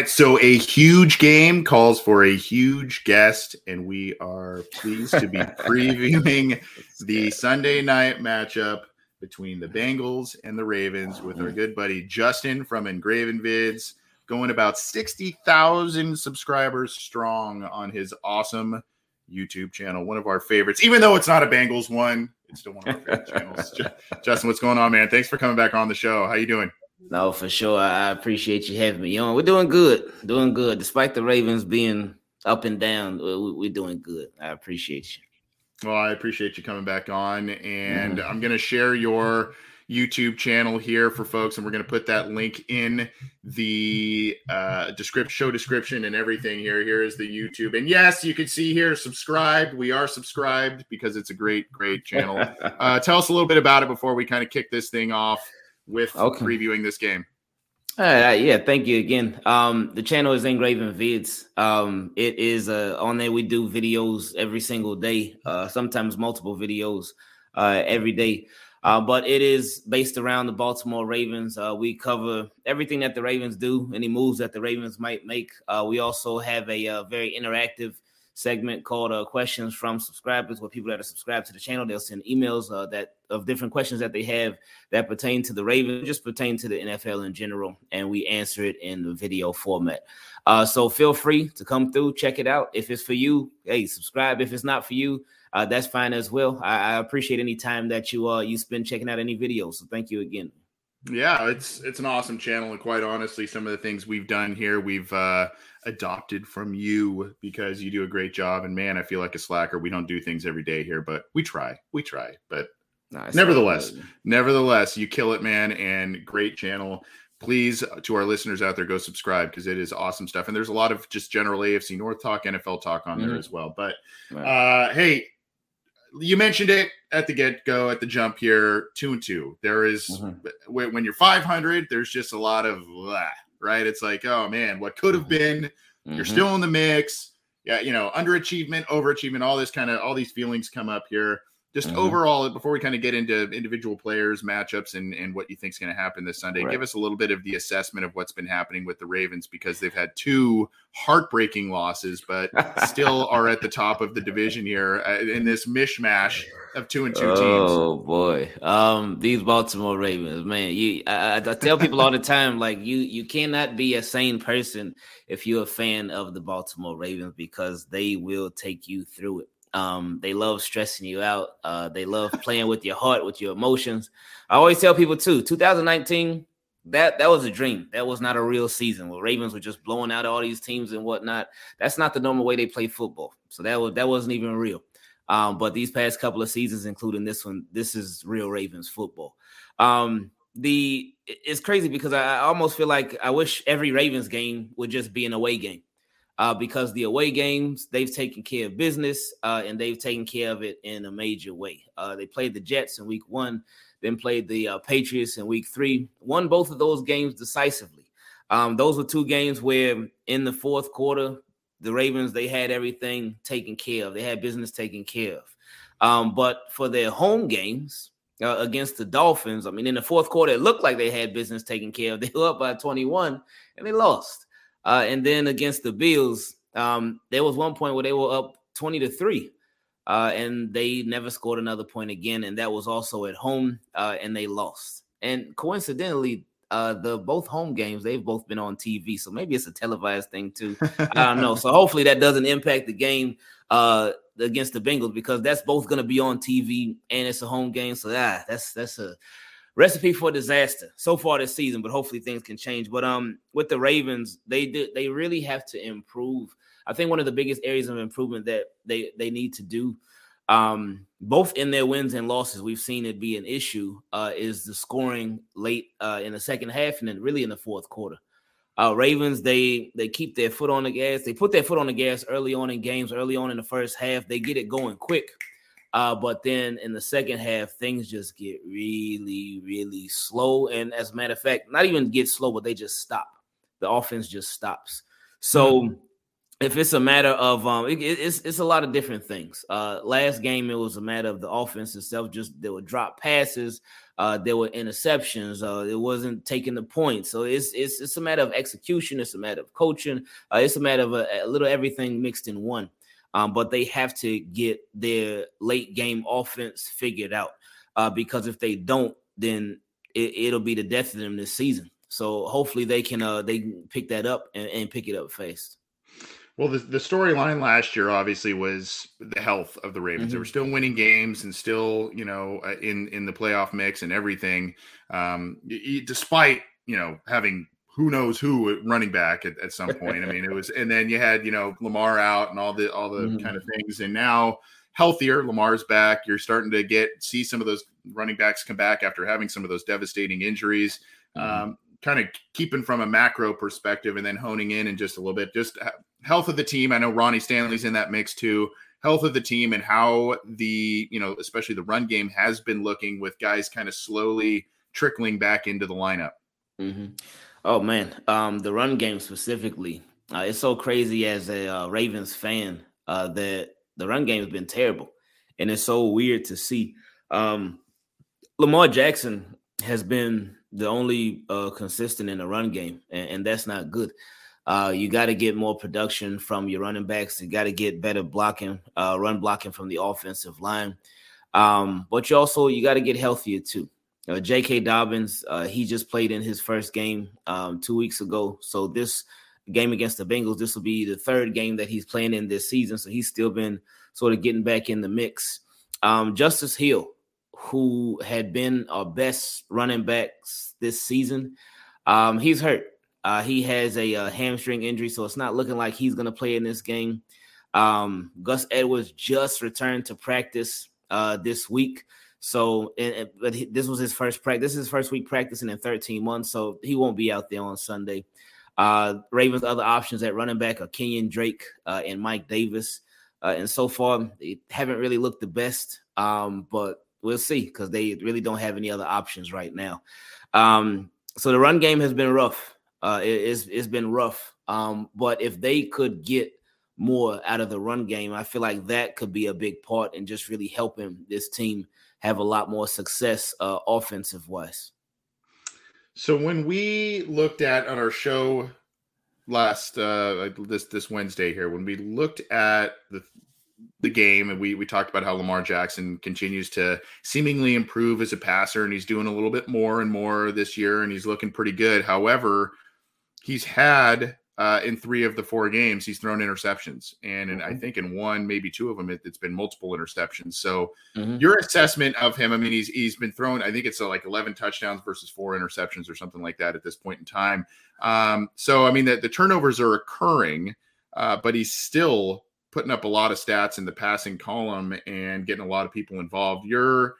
right, so a huge game calls for a huge guest, and we are pleased to be previewing the Sunday night matchup between the Bengals and the Ravens with our mm-hmm. good buddy Justin from Ingraven Vids, going about 60,000 subscribers strong on his awesome YouTube channel, one of our favorites, even though it's not a Bengals one. It's still one of our favorite channels. Justin, what's going on, man? Thanks for coming back on the show. How you doing? No, for sure. I appreciate you having me on. We're doing good, doing good. Despite the Ravens being up and down, we're doing good. I appreciate you. Well, I appreciate you coming back on, and mm-hmm. I'm going to share your YouTube channel here for folks, and we're going to put that link in the uh, description, show description, and everything here. Here is the YouTube, and yes, you can see here subscribed. We are subscribed because it's a great, great channel. uh, tell us a little bit about it before we kind of kick this thing off with okay. previewing this game. All right, yeah, thank you again. Um, the channel is Ingraven Vids. Um, it is uh, on there. We do videos every single day, uh, sometimes multiple videos uh, every day. Uh, but it is based around the Baltimore Ravens. Uh, we cover everything that the Ravens do, any moves that the Ravens might make. Uh, we also have a, a uh, very interactive segment called uh, questions from subscribers where people that are subscribed to the channel they'll send emails uh, that of different questions that they have that pertain to the ravens just pertain to the nfl in general and we answer it in the video format. Uh, so feel free to come through check it out. If it's for you hey subscribe. If it's not for you uh, that's fine as well. I, I, appreciate any time that you uh you spend checking out any videos. So thank you again yeah it's it's an awesome channel and quite honestly some of the things we've done here we've uh adopted from you because you do a great job. And man, I feel like a slacker. We don't do things every day here, but we try. We try. But nice. nevertheless, nevertheless, you kill it, man. And great channel. Please, uh, to our listeners out there, go subscribe because it is awesome stuff. And there's a lot of just general AFC North talk, NFL talk on mm-hmm. there as well. But uh, hey, you mentioned it at the get go at the jump here two and two there is, mm-hmm. when you're 500 there's just a lot of blah, right? It's like, oh man, what could have mm-hmm. been? Mm-hmm. You're still in the mix. Yeah, you know, underachievement, overachievement, all this kind of all these feelings come up here. Just mm-hmm. overall, before we kind of get into individual players, matchups, and, and what you think is going to happen this Sunday, right. give us a little bit of the assessment of what's been happening with the Ravens because they've had two heartbreaking losses, but still are at the top of the division here uh, in this mishmash of two and two teams. Oh boy, um, these Baltimore Ravens, man. You, I, I, tell people all the time, like you, you cannot be a sane person if you're a fan of the Baltimore Ravens because they will take you through it. Um, they love stressing you out. Uh, they love playing with your heart, with your emotions. I always tell people too, 2019, that that was a dream. That was not a real season where Ravens were just blowing out all these teams and whatnot. That's not the normal way they play football. So that was that wasn't even real. Um, but these past couple of seasons, including this one, this is real Ravens football. Um, the it's crazy because I, I, almost feel like I wish every Ravens game would just be an away game. Uh, because the away games they've taken care of business uh, and they've taken care of it in a major way. Uh, they played the Jets in week one, then played the uh, Patriots in week three, won both of those games decisively. Um, those were two games where in the fourth quarter the Ravens, they had everything taken care of. They had business taken care of. Um, but for their home games uh, against the Dolphins, I mean, in the fourth quarter, it looked like they had business taken care of. They were up by 21 and they lost. Uh, and then against the Bills, um, there was one point where they were up 20 to 3. Uh, and they never scored another point again. And that was also at home, uh, and they lost. And coincidentally, uh the both home games they've both been on TV so maybe it's a televised thing too I don't know so hopefully that doesn't impact the game uh against the Bengals because that's both going to be on TV and it's a home game so ah that's that's a recipe for disaster so far this season but hopefully things can change but um with the Ravens they did they really have to improve I think one of the biggest areas of improvement that they they need to do um, both in their wins and losses, we've seen it be an issue. Uh, is the scoring late uh, in the second half and then really in the fourth quarter. Uh, Ravens, they they keep their foot on the gas. They put their foot on the gas early on in games, early on in the first half. They get it going quick, uh, but then in the second half, things just get really, really slow. And as a matter of fact, not even get slow, but they just stop. The offense just stops. So. Mm-hmm if it's a matter of um, it, it's it's a lot of different things. Uh, last game it was a matter of the offense itself. Just there were drop passes, uh, there were interceptions. Uh, it wasn't taking the points. So it's it's it's a matter of execution. It's a matter of coaching. Uh, it's a matter of a, a, little everything mixed in one. Um, but they have to get their late game offense figured out uh, because if they don't, then it, will be the death of them this season. So hopefully they can uh, they can pick that up and, and pick it up fast. Well, the, the storyline last year obviously was the health of the Ravens. Mm-hmm. They were still winning games and still, you know, uh, in in the playoff mix and everything. Um, despite you know having who knows who running back at, at some point. I mean, it was, and then you had you know Lamar out and all the all the mm-hmm. kind of things, and now healthier. Lamar's back. You're starting to get see some of those running backs come back after having some of those devastating injuries. Mm-hmm. Um, kind of keeping from a macro perspective and then honing in in just a little bit, just health of the team. I know Ronnie Stanley's in that mix too. Health of the team and how the, you know, especially the run game has been looking with guys kind of slowly trickling back into the lineup. Mm-hmm. Oh man, um, the run game specifically, uh, it's so crazy as a uh, Ravens fan uh, that the run game has been terrible, and it's so weird to see. Um, Lamar Jackson has been the only uh, consistent in the run game, and, and that's not good. Uh, you got to get more production from your running backs. You got to get better blocking, uh, run blocking from the offensive line. Um, but you also you got to get healthier too. Uh, J.K. Dobbins, uh, he just played in his first game um, two weeks ago. So this game against the Bengals, this will be the third game that he's playing in this season. So he's still been sort of getting back in the mix. Um, Justice Hill, who had been our best running backs this season, um, he's hurt. Uh, he has a, a, uh, hamstring injury, so it's not looking like he's going to play in this game. Um, Gus Edwards just returned to practice uh, this week. So, and, and, but he, this was his first practice. This is his first week practicing in 13 months, so he won't be out there on Sunday. Uh, Ravens' other options at running back are Kenyon Drake uh, and Mike Davis. Uh, and so far, they haven't really looked the best, um, but we'll see because they really don't have any other options right now. Um, so the run game has been rough. Uh, it, it's, it's been rough. Um, but if they could get more out of the run game, I feel like that could be a big part in just really helping this team have a lot more success uh, offensive wise. So when we looked at on our show last uh this this Wednesday here, when we looked at the the game and we we talked about how Lamar Jackson continues to seemingly improve as a passer and he's doing a little bit more and more this year and he's looking pretty good. However, he's had uh, in three of the four games he's thrown interceptions and, and i mm-hmm. think in one maybe two of them it, has been multiple interceptions so mm-hmm. your assessment of him i mean he's he's been thrown i think it's uh, like 11 touchdowns versus four interceptions or something like that at this point in time um, so i mean the, the turnovers are occurring uh, but he's still putting up a lot of stats in the passing column and getting a lot of people involved your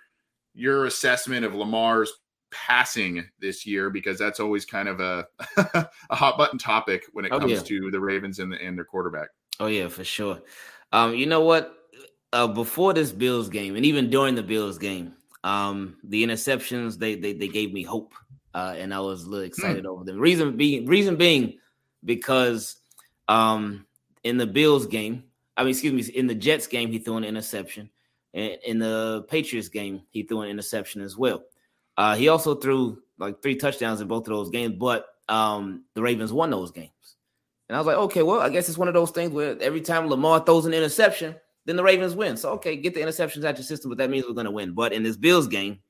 your assessment of lamar's passing this year because that's always kind of a a hot button topic when it oh, comes yeah. to the Ravens and, the, and their quarterback. Oh yeah, for sure. Um, you know what? Uh, before this Bills game, and even during the Bills game, um, the interceptions they they, they gave me hope, uh, and I was a little hmm. excited mm. over them. Reason being, reason being, because um, in the Bills game, I mean, excuse me, in the Jets game, he threw an interception. And in the Patriots game, he threw an interception as well. Uh, he also threw like three touchdowns in both of those games, but um, the Ravens won those games. And I was like, okay, well, I guess it's one of those things where every time Lamar throws an interception, then the Ravens win. So okay, get the interceptions out your system, but that means we're gonna win. But in this Bills game,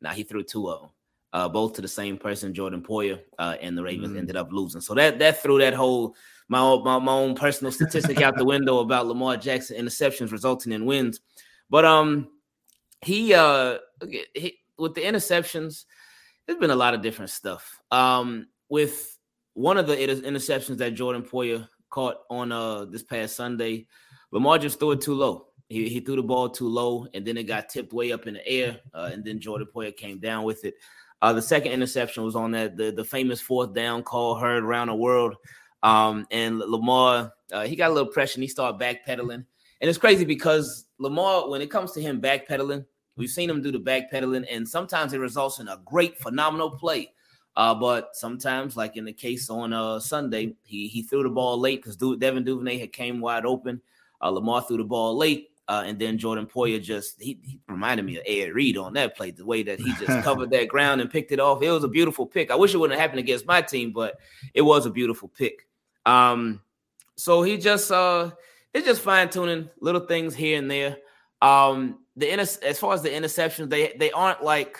now he threw two of them, uh, both to the same person, Jordan Poyer, uh, and the Ravens mm-hmm. ended up losing. So that that threw that whole my own, my, my own personal statistic out the window about Lamar Jackson interceptions resulting in wins. But um, he uh he, with the interceptions, there's been a lot of different stuff. Um, with one of the interceptions that Jordan Poyer caught on uh this past Sunday, Lamar just threw it too low. He, he threw the ball too low, and then it got tipped way up in the air, uh, and then Jordan Poyer came down with it. Uh, the second interception was on that the, the famous fourth down call heard around the world. Um, and Lamar, uh, he got a little pressure and he started backpedaling. And it's crazy because Lamar, when it comes to him backpedaling, We've seen him do the backpedaling, and sometimes it results in a great, phenomenal play. Uh, but sometimes, like in the case on uh, Sunday, he he threw the ball late because Devin Duvernay had came wide open. Uh, Lamar threw the ball late, uh, and then Jordan Poyer just he, he, reminded me of Ed Reed on that play, the way that he just covered that ground and picked it off. It was a beautiful pick. I wish it wouldn't have happened against my team, but it was a beautiful pick. Um, so he just uh it's just fine tuning little things here and there. Um, the as far as the interceptions, they they aren't like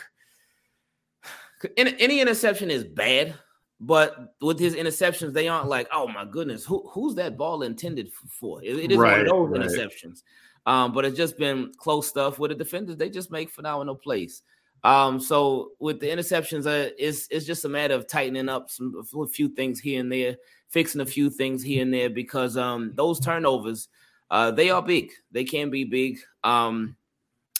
any interception is bad, but with his interceptions, they aren't like, oh my goodness, who who's that ball intended for? it, it is right, one of those right. interceptions. Um, but it's just been close stuff with the defenders. They just make phenomenal plays. Um, so with the interceptions, uh, it's it's just a matter of tightening up some a few things here and there, fixing a few things here and there because um those turnovers, uh, they are big. They can be big. Um,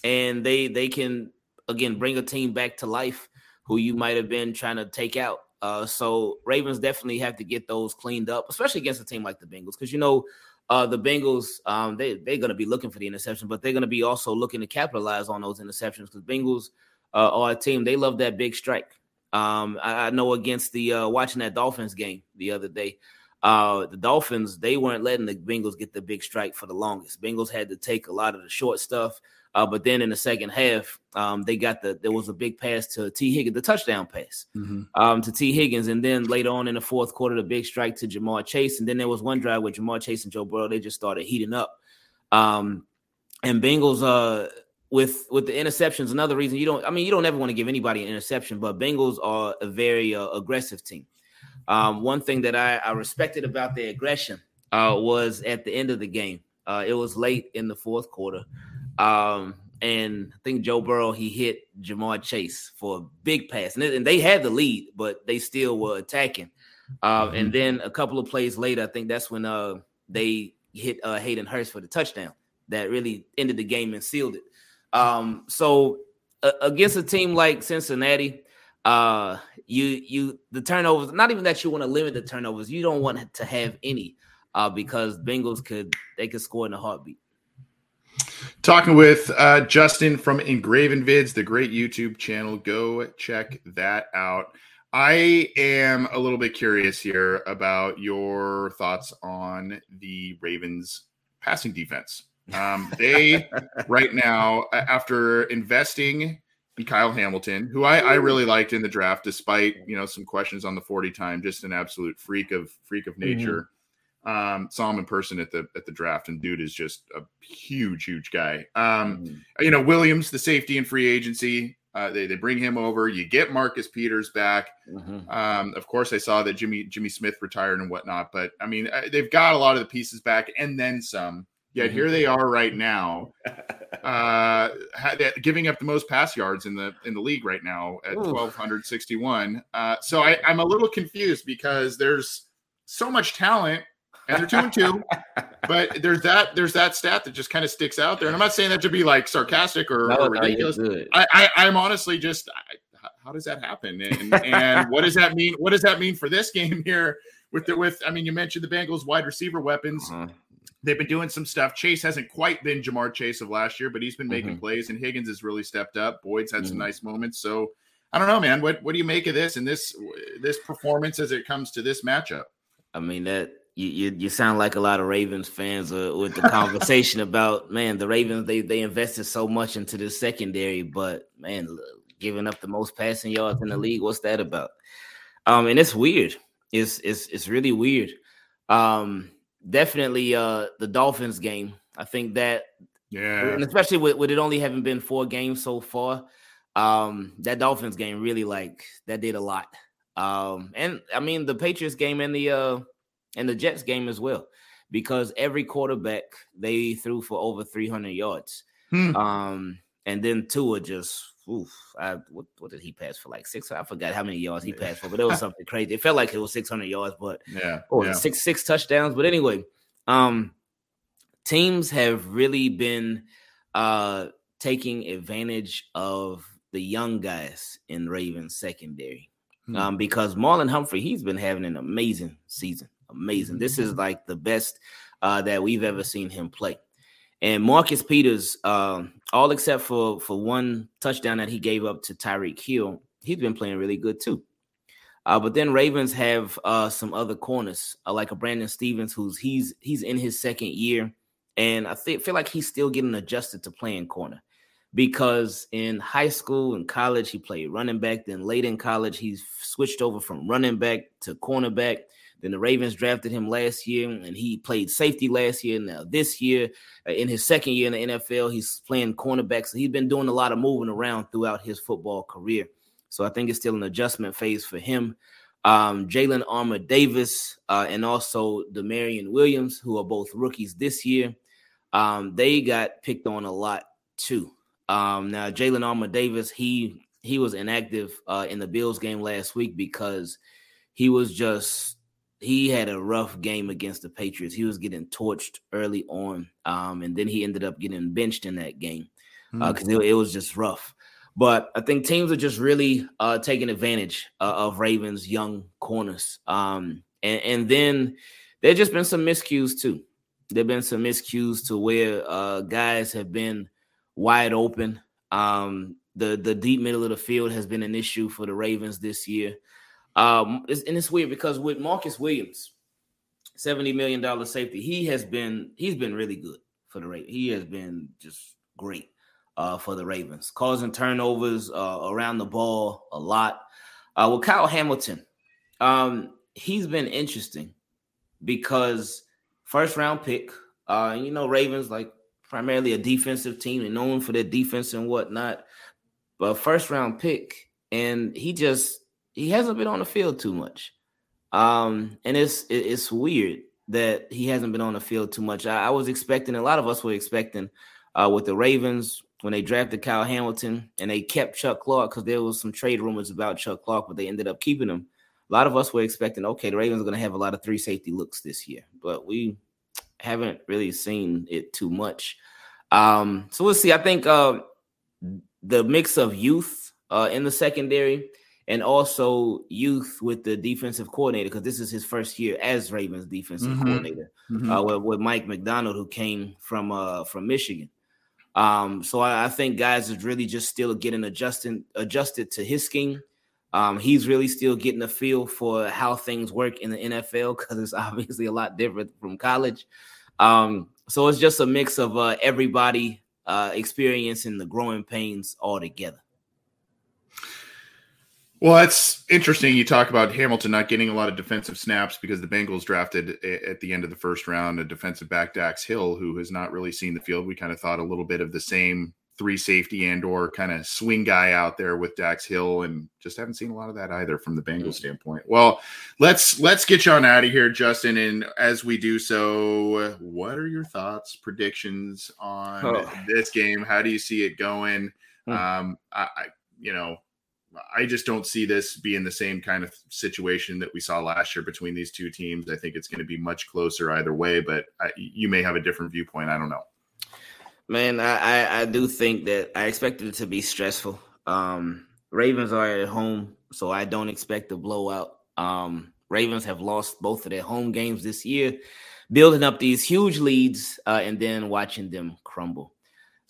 and they they can again bring a team back to life who you might have been trying to take out. Uh, so Ravens definitely have to get those cleaned up, especially against a team like the Bengals, because you know uh, the Bengals, um, they they're going to be looking for the interception, but they're going to be also looking to capitalize on those interceptions because Bengals uh, are a team they love that big strike. Um, I, I, know against the uh, watching that Dolphins game the other day, uh, the Dolphins they weren't letting the Bengals get the big strike for the longest. Bengals had to take a lot of the short stuff. Uh, but then in the second half, um, they got the there was a big pass to Tee Higgins, the touchdown pass mm-hmm. um, to Tee Higgins, and then later on in the fourth quarter, the big strike to Ja'Marr Chase, and then there was one drive with Ja'Marr Chase and Joe Burrow. They just started heating up, um, and Bengals uh, with with the interceptions. Another reason you don't, I mean, you don't ever want to give anybody an interception, but Bengals are a very uh, aggressive team. Um, one thing that I, I respected about their aggression uh, was at the end of the game. Uh, it was late in the fourth quarter. Um, and I think Joe Burrow he hit Ja'Marr Chase for a big pass, and, and they had the lead, but they still were attacking. Uh, mm-hmm. And then a couple of plays later, I think that's when uh, they hit uh, Hayden Hurst for the touchdown that really ended the game and sealed it. Um, so uh, against a team like Cincinnati, uh, you you the turnovers, not even that you want to limit the turnovers, you don't want to have any, uh, because Bengals could they could score in a heartbeat. Talking with uh, Justin from Ingraven Vids, the great YouTube channel. Go check that out. I am a little bit curious here about your thoughts on the Ravens passing defense. Um, they right now, after investing in Kyle Hamilton, who I, I, really liked in the draft, despite you know some questions on the forty time, just an absolute freak of freak of mm-hmm. nature. Um, saw him in person at the at the draft, and dude is just a huge, huge guy. Um, mm-hmm. You know, Williams, the safety and free agency, uh, they they bring him over. You get Marcus Peters back. Mm-hmm. Um, of course, I saw that Jimmy Jimmy Smith retired and whatnot, but I mean, they've got a lot of the pieces back, and then some. Yet mm-hmm. here they are right now, uh, giving up the most pass yards in the in the league right now at twelve hundred sixty one. Uh, so I, I'm a little confused because there's so much talent and they're two and two. but there's that there's that stat that just kind of sticks out there. And I'm not saying that to be like sarcastic or, no, or ridiculous. I, I am honestly just I, how does that happen? And and what does that mean? What does that mean for this game here? With the with I mean you mentioned the Bengals wide receiver weapons. Uh-huh. They've been doing some stuff. Chase hasn't quite been Ja'Marr Chase of last year, but he's been making mm-hmm. plays, and Higgins has really stepped up. Boyd's had mm-hmm. some nice moments. So I don't know, man. What what do you make of this and this this performance as it comes to this matchup? I mean that you, you, you sound like a lot of Ravens fans uh, with the conversation about man the Ravens they they invested so much into the secondary, but man giving up the most passing yards in the league, what's that about? Um, and it's weird. It's it's it's really weird. Um, definitely uh the Dolphins game. I think that yeah, and especially with, with it only having been four games so far, um, that Dolphins game really like that did a lot. Um, and I mean the Patriots game and the uh and the Jets game as well, because every quarterback they threw for over 300 yards. Hmm. Um, and then Tua just, oof, I, what, what did he pass for? Like six? I forgot how many yards he passed for, but it was something crazy. It felt like it was 600 yards, but yeah, oh, yeah. six six touchdowns. But anyway, um, teams have really been uh taking advantage of the young guys in Ravens secondary. Hmm. Um, because Marlon Humphrey, he's been having an amazing season amazing. This is like the best uh, that we've ever seen him play. And Marcus Peters, uh, all except for for one touchdown that he gave up to Tyreek Hill, he's been playing really good too. Uh, but then Ravens have uh, some other corners, uh, like a Brandon Stephens, who's he's he's in his second year, and I think feel like he's still getting adjusted to playing corner because in high school and college he played running back. Then late in college he's switched over from running back to cornerback. Then the Ravens drafted him last year, and he played safety last year. Now this year, uh, in his second year in the NFL, he's playing cornerback. So he's been doing a lot of moving around throughout his football career. So I think it's still an adjustment phase for him. Um, Jalyn Armour Davis uh, and also Damarion Williams, who are both rookies this year, um, they got picked on a lot too. Um, now Jalyn Armour Davis, he he was inactive uh, in the Bills game last week because he was just he had a rough game against the Patriots. He was getting torched early on, um, and then he ended up getting benched in that game because uh, mm. it, it, was just rough. But I think teams are just really uh, taking advantage uh, of Ravens' young corners. Um, and, and then there just been some miscues too. There have been some miscues to where uh, guys have been wide open. Um, the the deep middle of the field has been an issue for the Ravens this year. Um, it's, and it's weird because with Marcus Williams, seventy million dollar safety, he has been he's been really good for the Ravens. He has been just great uh, for the Ravens, causing turnovers uh, around the ball a lot. Uh, with Kyle Hamilton, um, he's been interesting because first round pick. Uh, you know, Ravens like primarily a defensive team and known for their defense and whatnot. But first round pick, and he just he hasn't been on the field too much. Um, and it's it's weird that he hasn't been on the field too much. I, I was expecting a lot of us were expecting uh, with the Ravens when they drafted Kyle Hamilton and they kept Chuck Clark because there was some trade rumors about Chuck Clark, but they ended up keeping him. A lot of us were expecting, okay, the Ravens are going to have a lot of three safety looks this year, but we haven't really seen it too much. Um, so we'll see. I think uh, the mix of youth uh, in the secondary and also youth with the defensive coordinator because this is his first year as Ravens defensive mm-hmm. coordinator mm-hmm. Uh, with, with, Mike Macdonald, who came from uh, from Michigan. Um, so I, I, think guys is really just still getting adjusted adjusted to his scheme. Um, he's really still getting a feel for how things work in the NFL because it's obviously a lot different from college. Um, so it's just a mix of uh, everybody uh, experiencing the growing pains all together. Well, that's interesting. You talk about Hamilton not getting a lot of defensive snaps because the Bengals drafted at the end of the first round a defensive back, Dax Hill, who has not really seen the field. We kind of thought a little bit of the same three safety and or kind of swing guy out there with Dax Hill, and just haven't seen a lot of that either from the Bengals mm-hmm. standpoint. Well, let's let's get you on out of here, Justin. And as we do so, what are your thoughts, predictions on oh. this game? How do you see it going? Mm-hmm. Um, I, I you know I just don't see this being the same kind of situation that we saw last year between these two teams. I think it's going to be much closer either way, but I, you may have a different viewpoint. I don't know. Man, I, I, I do think that I expected it to be stressful. Um, Ravens are at home, so I don't expect a blowout. Um, Ravens have lost both of their home games this year, building up these huge leads uh, and then watching them crumble.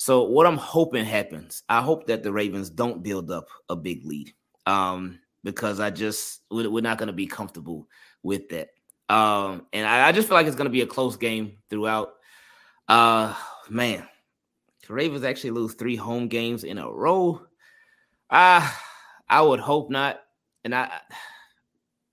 So what I'm hoping happens, I hope that the Ravens don't build up a big lead. Um, because I just we're not going to be comfortable with that. Um, and I, I just feel like it's going to be a close game throughout. Uh, man, the Ravens actually lose three home games in a row. Ah, uh, I would hope not. And I,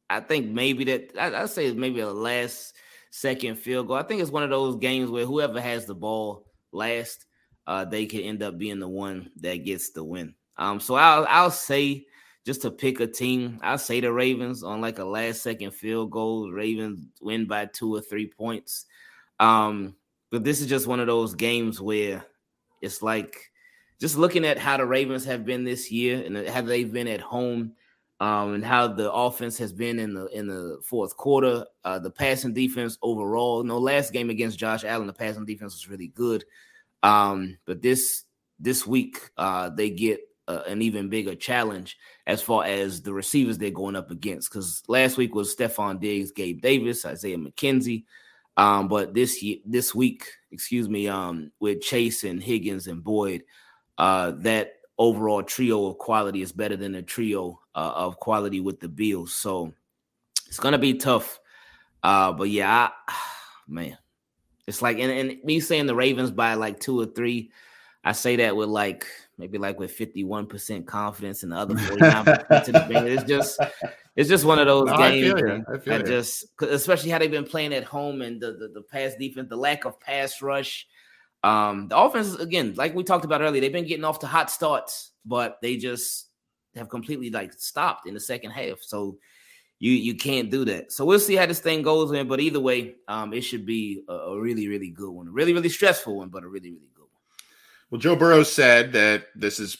I think maybe that I, I say maybe a last second field goal. I think it's one of those games where whoever has the ball last uh, they could end up being the one that gets the win. Um, so I'll I'll say just to pick a team, I'll say the Ravens on like a last second field goal. Ravens win by two or three points. Um, but this is just one of those games where it's like just looking at how the Ravens have been this year and how they've been at home, um, and how the offense has been in the in the fourth quarter. Uh, the passing defense overall, no last game against Josh Allen, the passing defense was really good. Um, but this this week, uh, they get uh, an even bigger challenge as far as the receivers they're going up against. Because last week was Stefon Diggs, Gabe Davis, Isaiah McKenzie. Um, but this this week, excuse me, um, with Chase and Higgins and Boyd, uh, that overall trio of quality is better than the trio uh, of quality with the Bills. So it's gonna be tough. Uh, but yeah, I, man, it's like and, and me saying the Ravens by like two or three, I say that with like maybe like with 51% confidence and the other 49% to the Bengals. It's just it's just one of those no, games. I, feel I, I just especially how they've been playing at home and the, the, the pass defense, the lack of pass rush. Um, the offense again, like we talked about earlier, they've been getting off to hot starts, but they just have completely like stopped in the second half. So you you can't do that. So we'll see how this thing goes in. But either way, um, it should be a, a really, really good one. A really, really stressful one, but a really, really good one. Well, Joe Burrow said that this is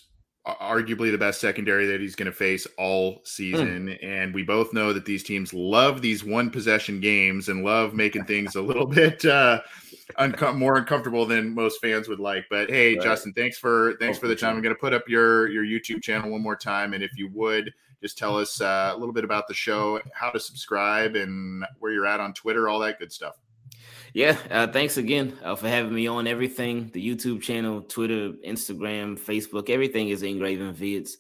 arguably the best secondary that he's going to face all season. Mm. And we both know that these teams love these one possession games and love making things a little bit uh, more uncomfortable than most fans would like. But hey, right. Justin, thanks for thanks oh, for the time. I'm going to put up your your YouTube channel one more time, and if you would just tell us uh, a little bit about the show, how to subscribe, and where you're at on Twitter, all that good stuff. Yeah, uh, thanks again uh, for having me on everything the YouTube channel, Twitter, Instagram, Facebook, everything is Ingraven Vids.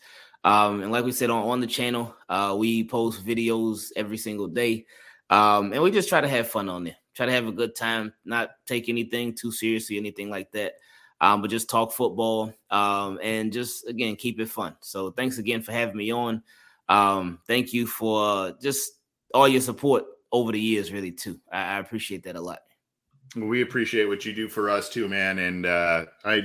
Um, and like we said on, on the channel, uh, we post videos every single day. Um, and we just try to have fun on there, try to have a good time, not take anything too seriously, anything like that. Um, but just talk football um, and just again keep it fun. So thanks again for having me on. Um, thank you for just all your support over the years, really too. I, I appreciate that a lot. We appreciate what you do for us too, man. And uh, I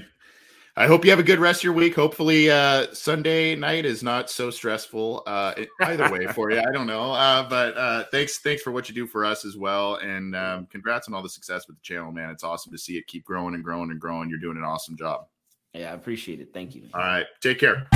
I hope you have a good rest of your week. Hopefully, uh, Sunday night is not so stressful. Uh, either way for you, I don't know. Uh, but uh, thanks, thanks for what you do for us as well, and um, congrats on all the success with the channel, man. It's awesome to see it keep growing and growing and growing. You're doing an awesome job. Yeah, I appreciate it. Thank you. All right, take care.